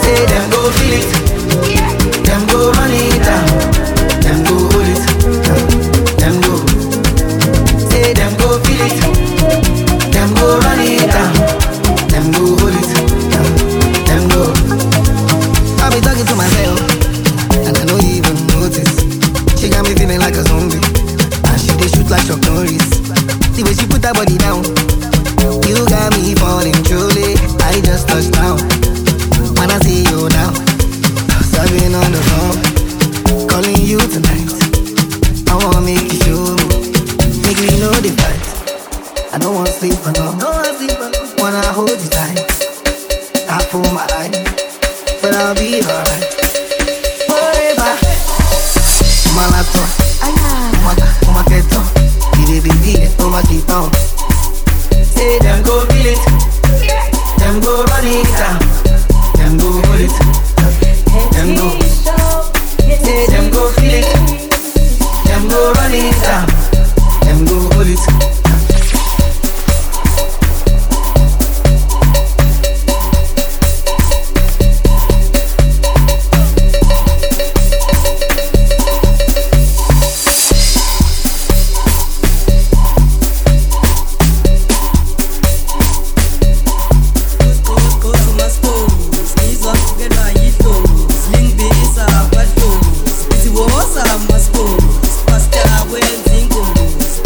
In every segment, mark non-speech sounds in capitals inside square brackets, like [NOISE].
Say them go feel it, them go run it down, them go hold it, them go. Say them go feel it, them go run it down, them go hold it, them go. I be talking to myself, and I don't even notice. She got me feeling like a zombie, and she dey shoot like Chuck Norris. The way she put her body kind of ngesikolo simaster wenza inkolo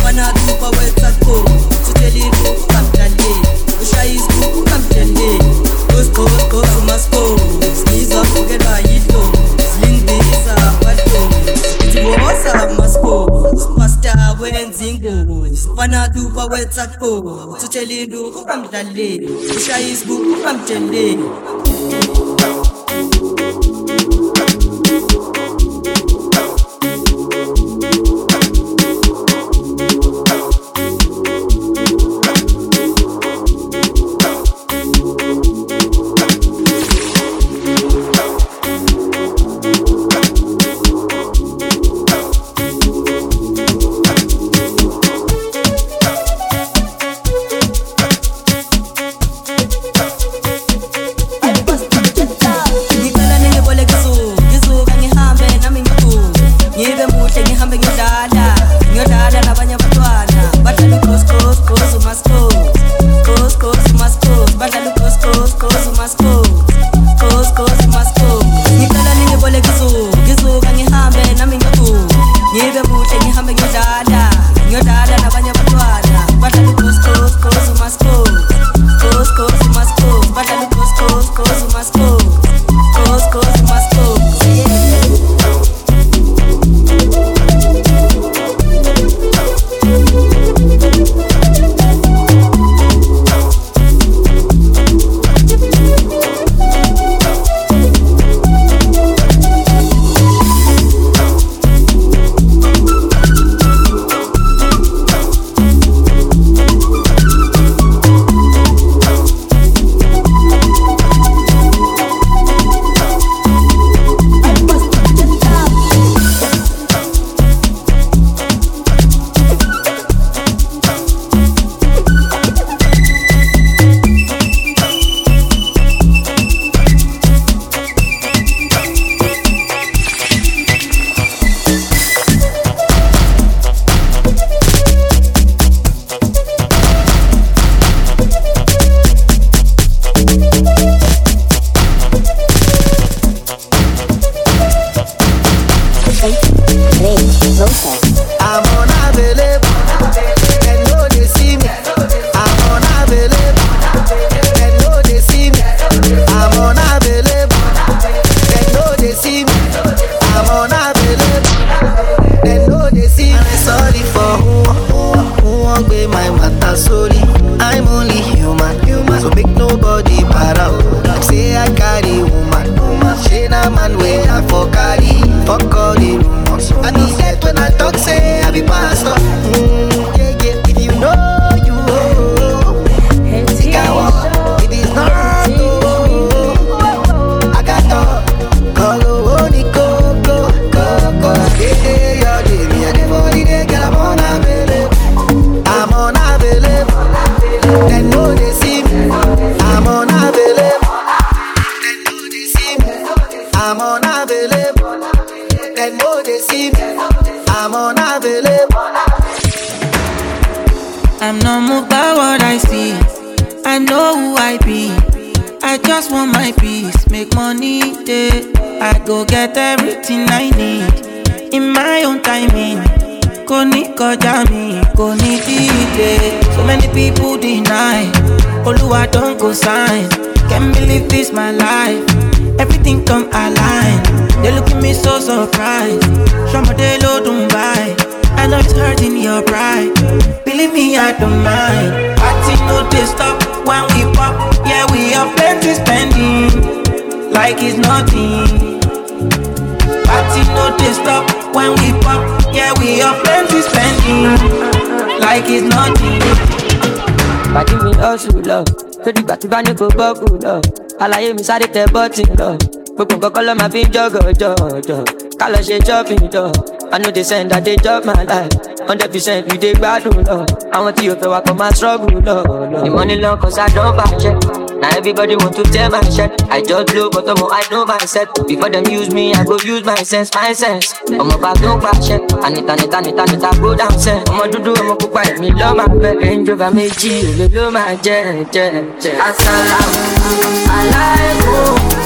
wanakupa wetha kolo sitshela into ungamdlaleli ushaya isigubhu ungamdlaleli usigqokogqoza umasikolo sizwa kukelwa yidlomo zilingibisa badlomo ithiboza masikolo simaster wenza inkolo wanakupa wetha kolo sitshela into ungamdlaleli ushaya isigubhu ungamdlaleli like it's nothing. Party no dey stop when we pop. Yeah, we have plenty spending, like it's nothing. Pàdé mi hustle lọ, tó dìgbà tí bá ní kó bọ́ọ̀kù lọ. Àlàyé mi sáré tẹ bọ́tì lọ. Gbogbo nǹkan kọ́ ló máa fi ń jọ̀gọ̀ jọ̀jọ̀. Ká lọ ṣe shopping. I know they send that they chop my life. Hundred percent we dey gbádùn lọ. Àwọn tí yóò fẹ́ wa kọ́ máa struggle lọ. Money long cause I don bàjẹ́. Now everybody want to tell my shit. I just blow but ọmọ I know myself. Before them use me, I go use my sense, my sense. Ọmọ bá tó pàṣẹ. Anita nita nita nita go down sẹ́. Ọmọ dúdú ọmọ pupa èmi lọ́ máa fẹ́. Range Rover méjì èlé ló máa jẹ́ jẹ́ jẹ́. Asalamu alaikum.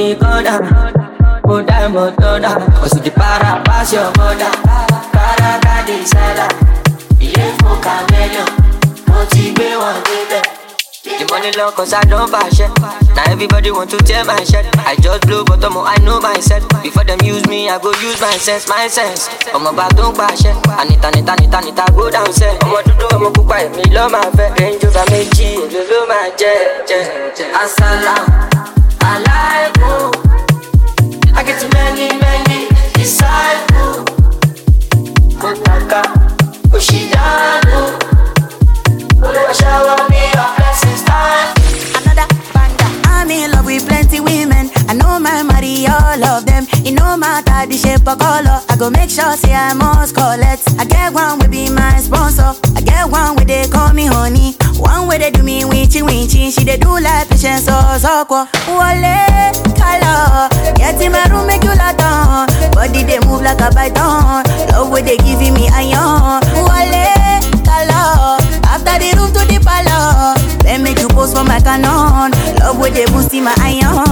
ni kọ́nà. Mo dá ìmọ̀ tọ́nà. Òsìkì para pass your mother. Káraká di sẹ́là. Ilé fún Kàmẹ́lọ̀. Mo ti gbé wọn débẹ̀. The money long cause I don't bash it. Now everybody want to tear my shirt. I just blow but ọmọ I know myself. Before them use me, I go use my sense, my sense. Tó ń pàṣẹ. Anita nita nita nita go down sẹ́. Ọmọ dúdú ọmọ pupa èmi ló máa fẹ́. Range Rover méjì èlò ló máa jẹ́ jẹ́ jẹ́. Alaikum. Oh. I get many many disciples. Oh. Oh, Oshidano. Olúwa shower me your blessings. I'm in love with plenty women. I know my marry all of them. It no matter the shape or color. I go make sure say I must collect. I get one will be my sponsor. I get one where they call me honey. One way they do me winchy winchy. She they do like patience or soko. Wale color. Get in my room make you lot on. Body they move like a python. Love where they giving me iron. Wale color. After the room to the palace. Then make you post for my canon. Love where they boosting my iron.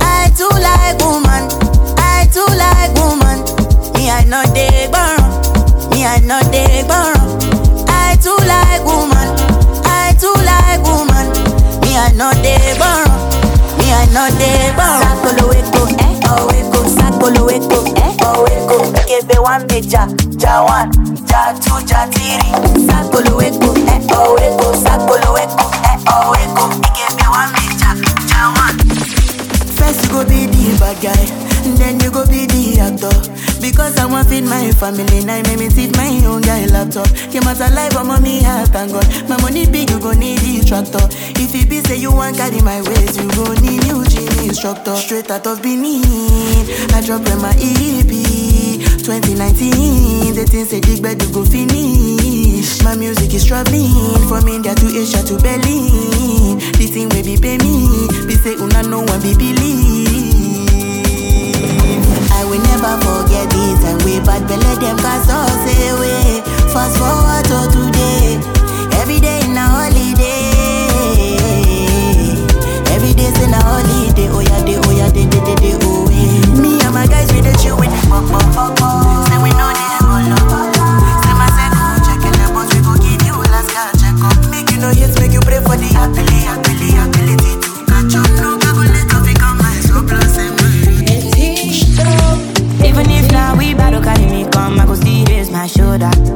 I too like woman. I too like woman. Me I know they burn. Me I know they burn. I too like woman. I too like woman. Me I know they burn. Me I know they burn. Sakolo weko eh oh weko. Sakolo weko eh oh weko. Kebe one meja, ja one, ja two, ja three. Sakolo weko eh oh weko. Sakolo weko bad guy, then you go be the actor. Because I want feed my family, now make me sit my own guy laptop. Came out alive, I'm on me, I thank God. My money big, you go need this tractor. If it be say you want carry my ways, you go need new gym instructor. Straight out of Benin, I drop in my EP. 2019, the things say dig bed you go finish. My music is traveling from India to Asia to Berlin. This thing will be pay me, be say una no one be believe. Will never forget this and we bad belly them cast us away. Fast forward to today, every day in a holiday. Every day's in a holiday, oh yeah, day, oh yeah, day, day, day, day, oh yeah. Me and my guys we the chill with the fuck, fuck, fuck, fuck. Say we know the follow. Say my second check but we go give you last guy check. Make you know yes, make you pray for the ability, shoulder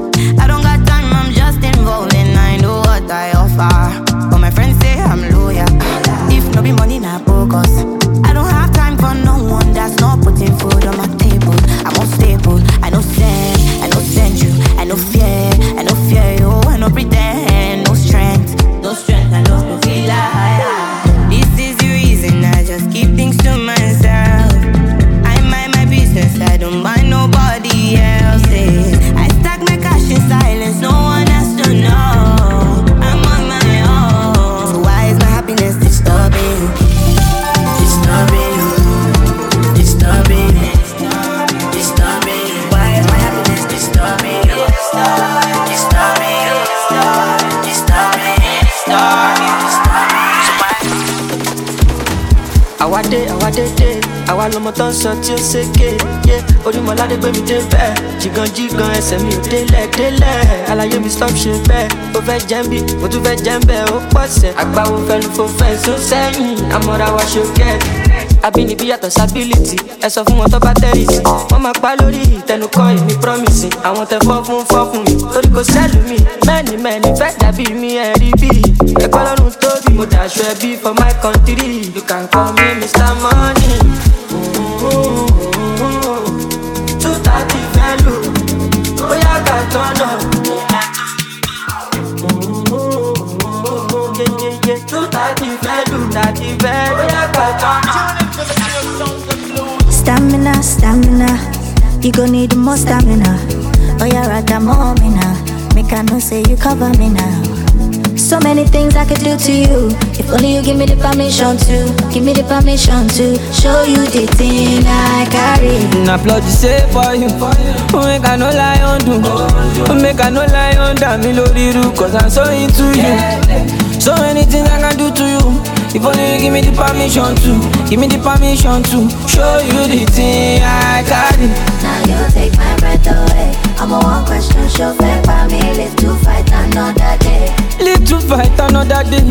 sọ tí ó ṣèké yé orímọ̀ládé gbé mi dé bẹ́ẹ̀ jìgàn jìgàn ẹsẹ̀ mi ò délẹ̀ délẹ̀. Àlàyé mi stop ṣe bẹ́ẹ̀. Ó fẹ́ jẹ́ bí mo tún fẹ́ jẹ́ bẹ́ẹ̀. Ó pọ̀sẹ̀ àgbáwo fẹnu fo fẹ́ so sẹ́yìn. Àmọ́ra wa ṣe gẹ́ẹ̀tì abínibí yàtọ̀ sábìlìtì ẹ sọ fún wọn tó bá tẹ́rì sí. Wọ́n máa pa lórí ìtẹnukọ́ èmi promise. Àwọn tẹ fọ́ fún fọ́ fún mi. Torí kò sẹ́lù mi. Mẹ́ni mẹ́ni fẹ́ dàbí mi ẹ̀ rí bí. Ẹgbẹ́ lọ́rùn tóbi mo dàṣọ ẹbí for my country. You can call me mr money. Two thirty fẹ́ lù bóyá ká tọ́nà. two thirty fẹ́ lù thirty fẹ́ bóyá ká tọ́nà. Stamina, stamina. You gon' need more stamina. Oh, yeah, rather more me now. Make I know say you cover me now. So many things I could do to you. If only you give me the permission to, give me the permission to show you the thing I carry. Na blood you say for you. Oh, make I no lie on do. Oh, make I no lie on damn me lórí irú. Cause I'm so into you. So many things I can do to you. If only you give me the permission to, give me the permission to show you the thing I carry. Now you take my breath away. I'm a one question show fair for me. Live to fight another day. Live to fight another day.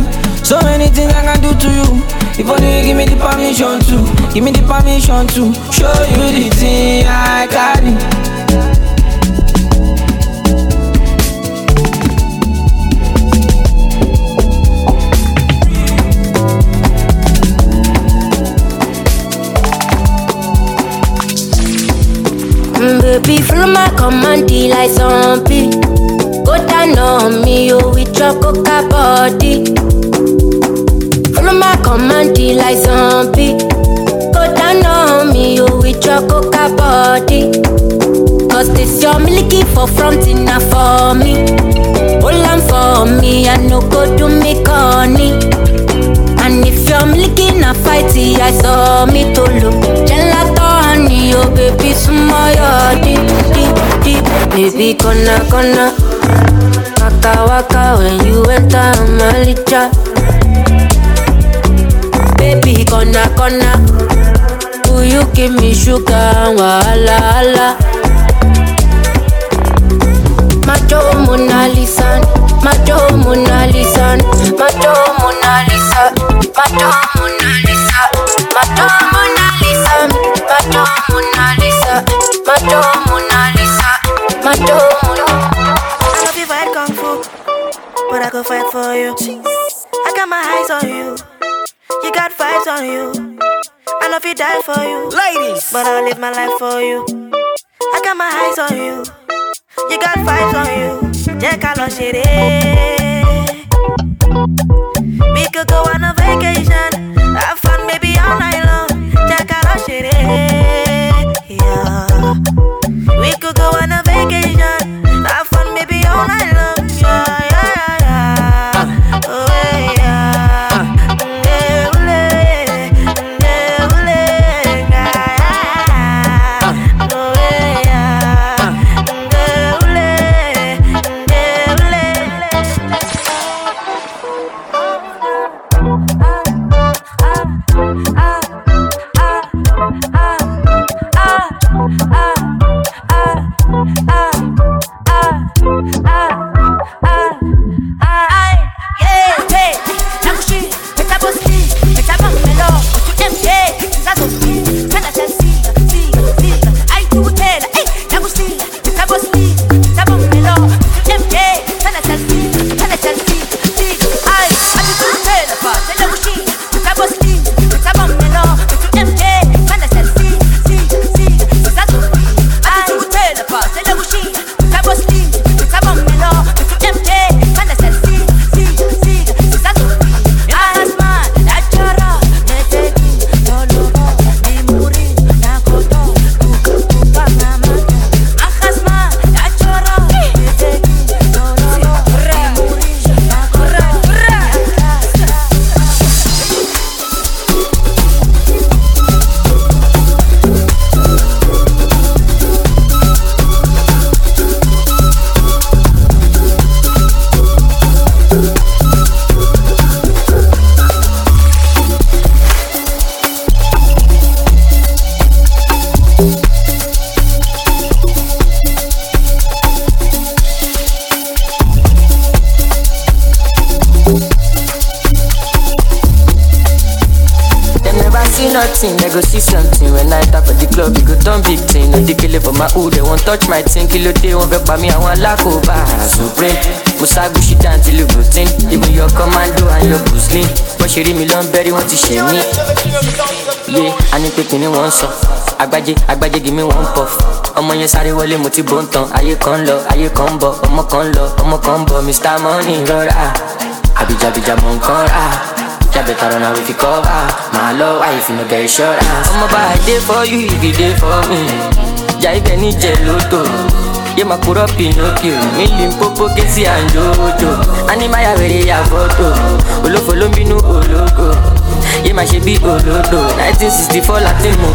So many things I can do to you. If only you give me the permission to, give me the permission to show you the thing I carry. Baby, follow my command like zombie. Go down on me, oh, with your coca body. Follow my command like zombie. Go down on me, oh, with your coca body. Cause this your milky for front enough for me. Hold on for me, I no go do me corny. And if you're milky na fighty, I saw me to Baby, gonna. Waka, waka, when you enter my licha. Baby, gonna. Will you give me sugar, wahala, wahala. Macho Mona Lisa, Macho Mona Lisa, Macho Mona Lisa, Macho Mona Lisa, Macho Mona Lisa, Macho Mona Lisa, Macho Mona Lisa, Macho Mona. I love you fight kung fu, but I go fight for you. I got my eyes on you, you got vibes on you. I if you die for you, ladies, but I'll live my life for you. I got my eyes on you, you got vibes on you. Jẹ́ ká lọ ṣeré. We could go on a vacation, have fun maybe all night long. Jẹ́ ká lọ ṣeré. Kilo day, won't be by me, I want lack over. Musa Gucci down till you. Even your commando and your Bruce But she me long berry, want to share me. Yeah, I need picking in one song. Agbaje, agbaje, give me one puff. ọmọ yẹn sáré wọlé mo ti bó ń tan ayé kan lọ ayé kan bọ ọmọ kan lọ ọmọ kan bọ mr money rọra àbíjàbíjà mọ nǹkan rà. Run away if you cover My love, why if you no get insurance I'm a day for you if you day for me if any geloto Ye ma kúrò Pinocchio Mi Limpopo Kesi and Jojo Animaya wèrè ya fọ́tò Olófo ló ń bínú ológo Ye ma ṣe bí olódo 1964 láti mú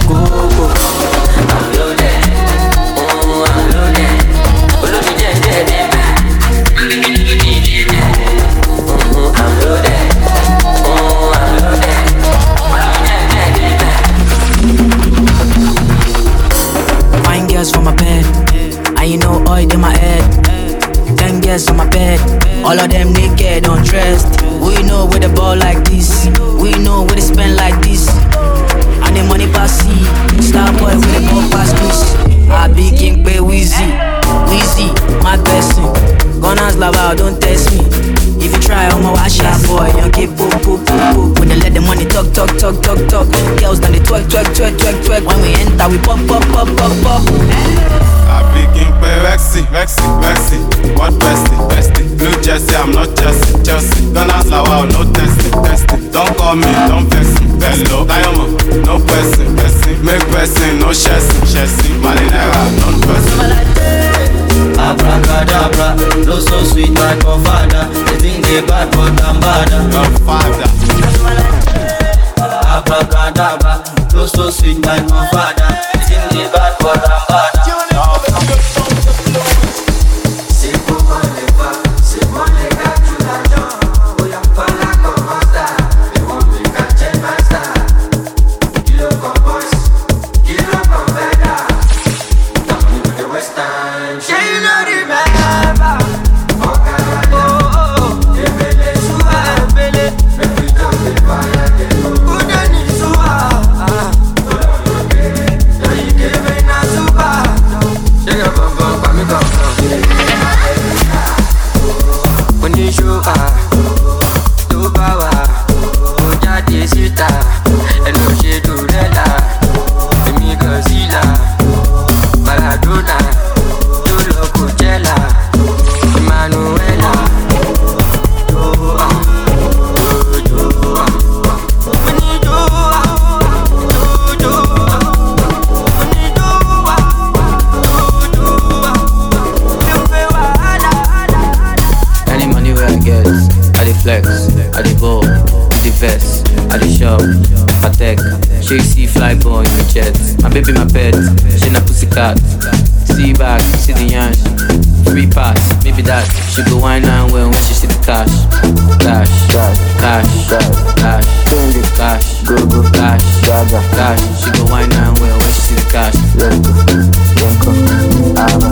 girls on my bed, all of them naked, undressed. We know where the ball like this, we know where they spend like this. And the money pass see, star boy with the ball pass this. I be king pay Weezy, Weezy, my blessing. Gunners love out, don't test me. If you try, I'm a wash out boy. Young kid, poop, poop, poop, poop. When they let the money talk, talk, talk, talk, talk. Girls, then they twerk, twerk, twerk, twerk, twerk. When we enter, we pop, pop, pop, pop, pop. I begin play Rexy, Rexy, Rexy. I'm not Chelsea, Chelsea. Gunners love out, no testing, testing. Don't call me, don't vex me. Hello, diamond, no pressing, pressing. Make pressing, no chasing, chasing. Malinera, non pressing. Abracadabra, no so sweet my godfather. They think they bad but I'm bad. Godfather. Abracadabra, no so sweet my godfather. They think they bad but I'm bad. baby my pet, she na pussycat. See back, see the yansh. Free pass, maybe that. She go wine and well when she see the cash. Cash, cash, cash, cash, cash, go go, cash, cash. She go wine and well when she see the cash. Let's go, go, go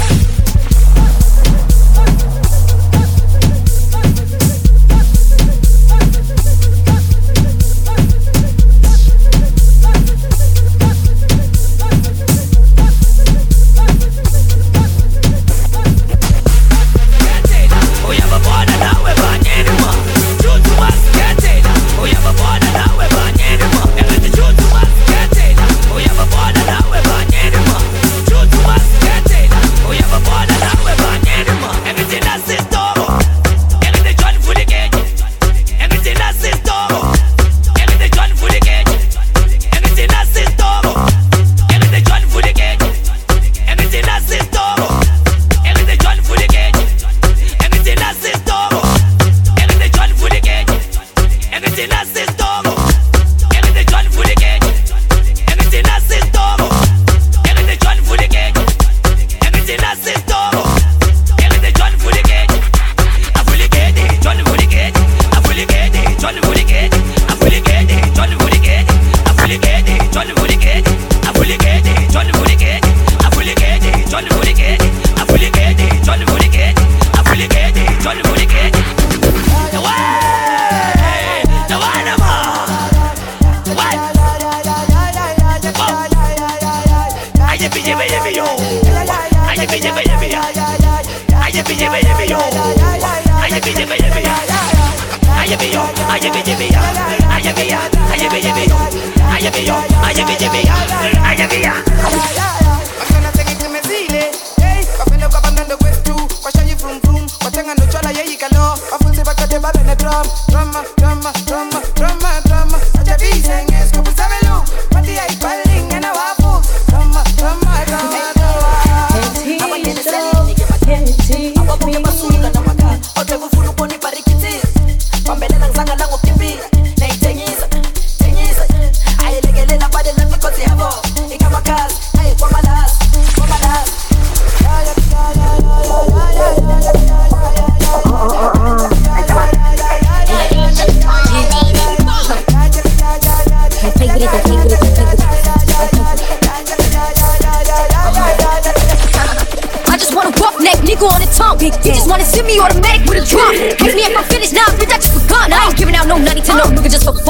I am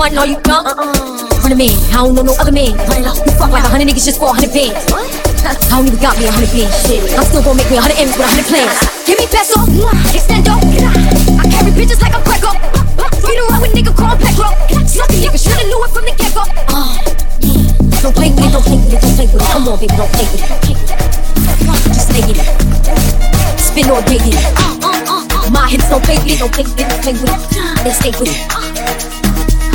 nigga just for fun. No, you don't. Uh-uh. Hundred man, I don't know no other man. You fuck like a hundred niggas just for a hundred bands. [LAUGHS] I don't even got me a hundred bands. Shit, I'm still gonna make me a hundred M's with a hundred plans. Give me peso, extendo. I carry bitches like I'm Greco. Don't run with nigga called Petro. Sucky nigga shoulda knew it from the get go. Don't play with it, don't play with it, don't play with it. Come on, baby, don't play with it. Just lay it. Spin or dig it. My hips don't play with it, don't play with it, don't play with it. Then stay with it.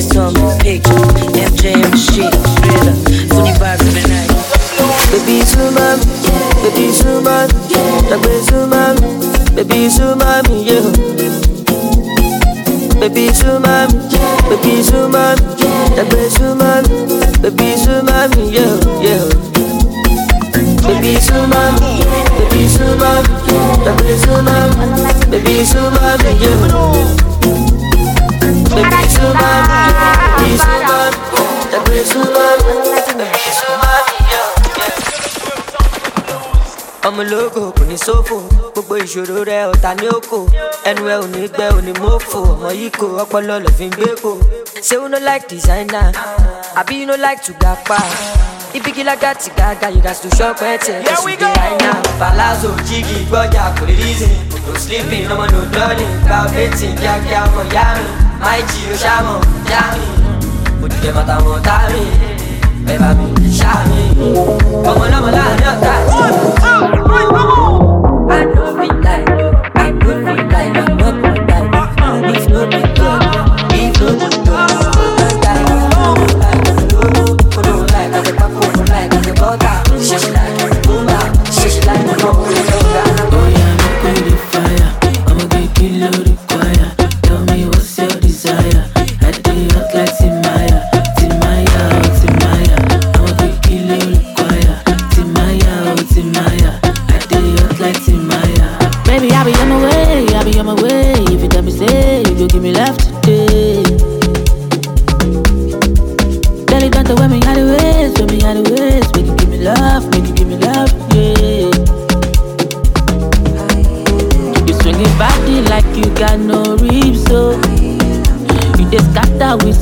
Yeah, straight some picture. MJ the sheet. Thriller. Funny vibes every night. Baby Zuma, baby Zuma, baby Zuma, baby Zuma, yeah. Baby Zuma, baby Zuma, baby Zuma, baby Zuma, yeah, yeah. Baby Zuma, baby Zuma, baby Zuma, baby Zuma, yeah. Baby Zuma, baby Zuma, yeah. ọmọ ológo kò ní sófò gbogbo ìṣòro rẹ ọ̀tá ní òkò ẹnu ẹ ò ní gbẹ ò ní mọ́fò ọmọ yìí kò ọpọlọ lọ fi ń gbé kò. Ṣé you no like designer? Àbí you no like to gapa ibigilaga ti gaga you gats to shop ẹtẹ dé àìná palazzo jígi gbọjà kò lè reason no sleeping ọmọ no dulling gba ọbẹ̀tìn kíákíá ọmọ yá mi. Máì jí o ṣàmọ̀ yá mi òdìdẹ mọ̀tàmọ̀ tá mi bẹ́ẹ̀ bá mi ṣá mi ọmọ lọ́mọ láàrin ọ̀tá. I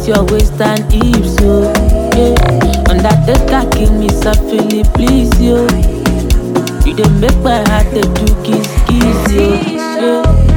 your waist and hips, so yeah. Me softly, please, yo. You dey make my heart dey do kiss kiss, yo.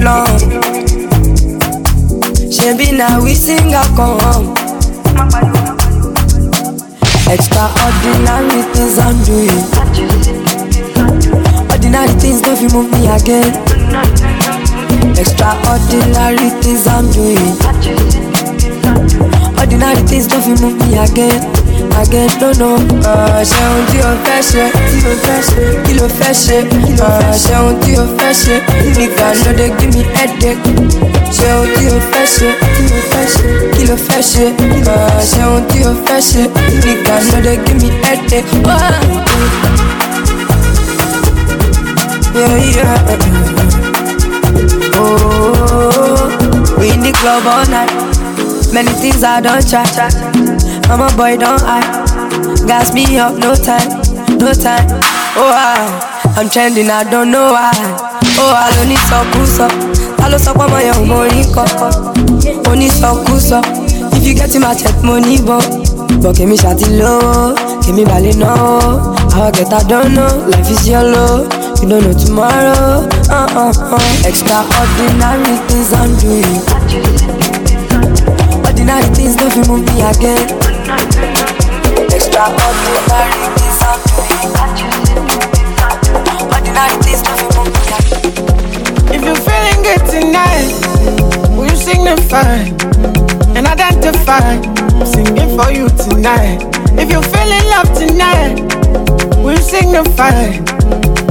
Long. Shebi na we sing a come. Extraordinary things I'm doing. Ordinary things don't feel move me again. Extraordinary things I'm doing. Ordinary things don't feel move me again. Again, no, no. Uh, ṣe ohun tí o fẹ́ ṣe, kí ló fẹ́ ṣe. Uh, ṣe ohun tí o fẹ́ ṣe, nìgbà no dey give me headache. Ṣe ohun tí o fẹ́ ṣe, kí ló fẹ́ ṣe. Uh, ṣe ohun tí o fẹ́ ṣe, nìgbà no dey give me headache. Yeah, yeah. Oh, we in the club all night. Many things I don't try. I'm a boy, don't I? Gas me up, no time, no time. Oh, I, I'm trending, I don't know why. Oh, I don't need some push up. I love some my young money, cock Only some push. If you get in my check money, but but give me shawty low, give me ballet no. I get, I don't know. Life is yellow. You don't know tomorrow. Uh uh uh. Extraordinary things I'm doing. Ordinary things don't move me again. Extraordinary things I'm doing. Ordinary things don't move me. If you're feeling good tonight, will you signify and identify? Singing for you tonight. If you're feeling love tonight, will you signify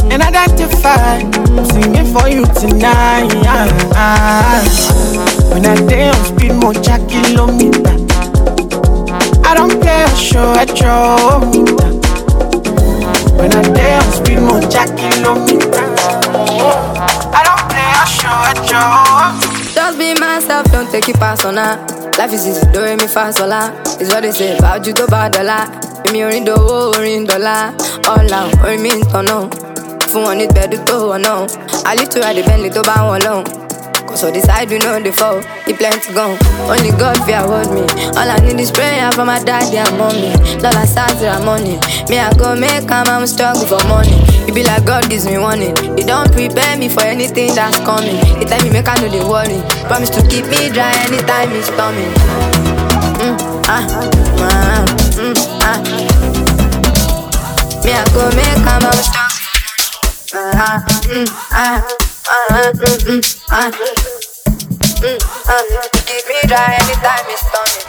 and identify? Singing for you tonight. When I day on speed, more kilometer. I don't play a show at meter. When I on speed, more kilometer. I don't play a show at your Just be myself, don't take it personal. Life is easy, do me fast, hola. It's what they say about you, to bad dollar. Èmi orin dòwó, orin dọ́là. Ọ̀la orin mi ń tọ̀nà. Fún wọn ní gbẹ̀dú tó wọ̀ náà. Àlítò àdé bẹ́ẹ̀lì tó bá wọn lọ́hùn. Cause for the side we know the fall, he plenty gone. Only God fear hold me. All I need is prayer for my daddy and mommy. Dollar signs are money. Me I go make am, I'm struggle for money. It be like God gives me warning. He don't prepare me for anything that's coming. He tell me make I know the worry. Promise to keep me dry anytime it's storming. Mm, ah, ah, mm, ah. Me I go make I'm struggle. Ah, mm, ah. Uh, mm, mm, uh, mm, uh, keep me dry anytime it's stormy.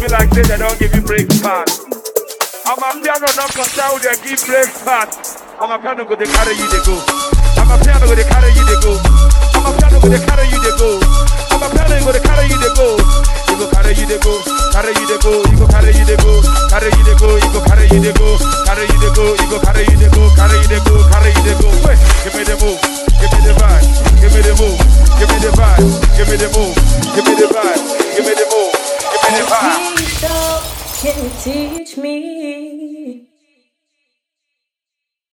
Be like say they don't give you break pass. I'm a piano not for sound and give breakfast. Amapiano go they carry you they go. Amapiano go they carry you they go. Amapiano go they carry you they go. Amapiano go they carry you they go. You go carry you they go, carry you they go, you go carry you they go, carry you they go, you go carry you they go, carry you they go, you go carry you they go, carry you they go, carry you they go. Wait, give me the move, give me the vibe, give me the move, give me the vibe, give me the move, give me the vibe, give me the move, give me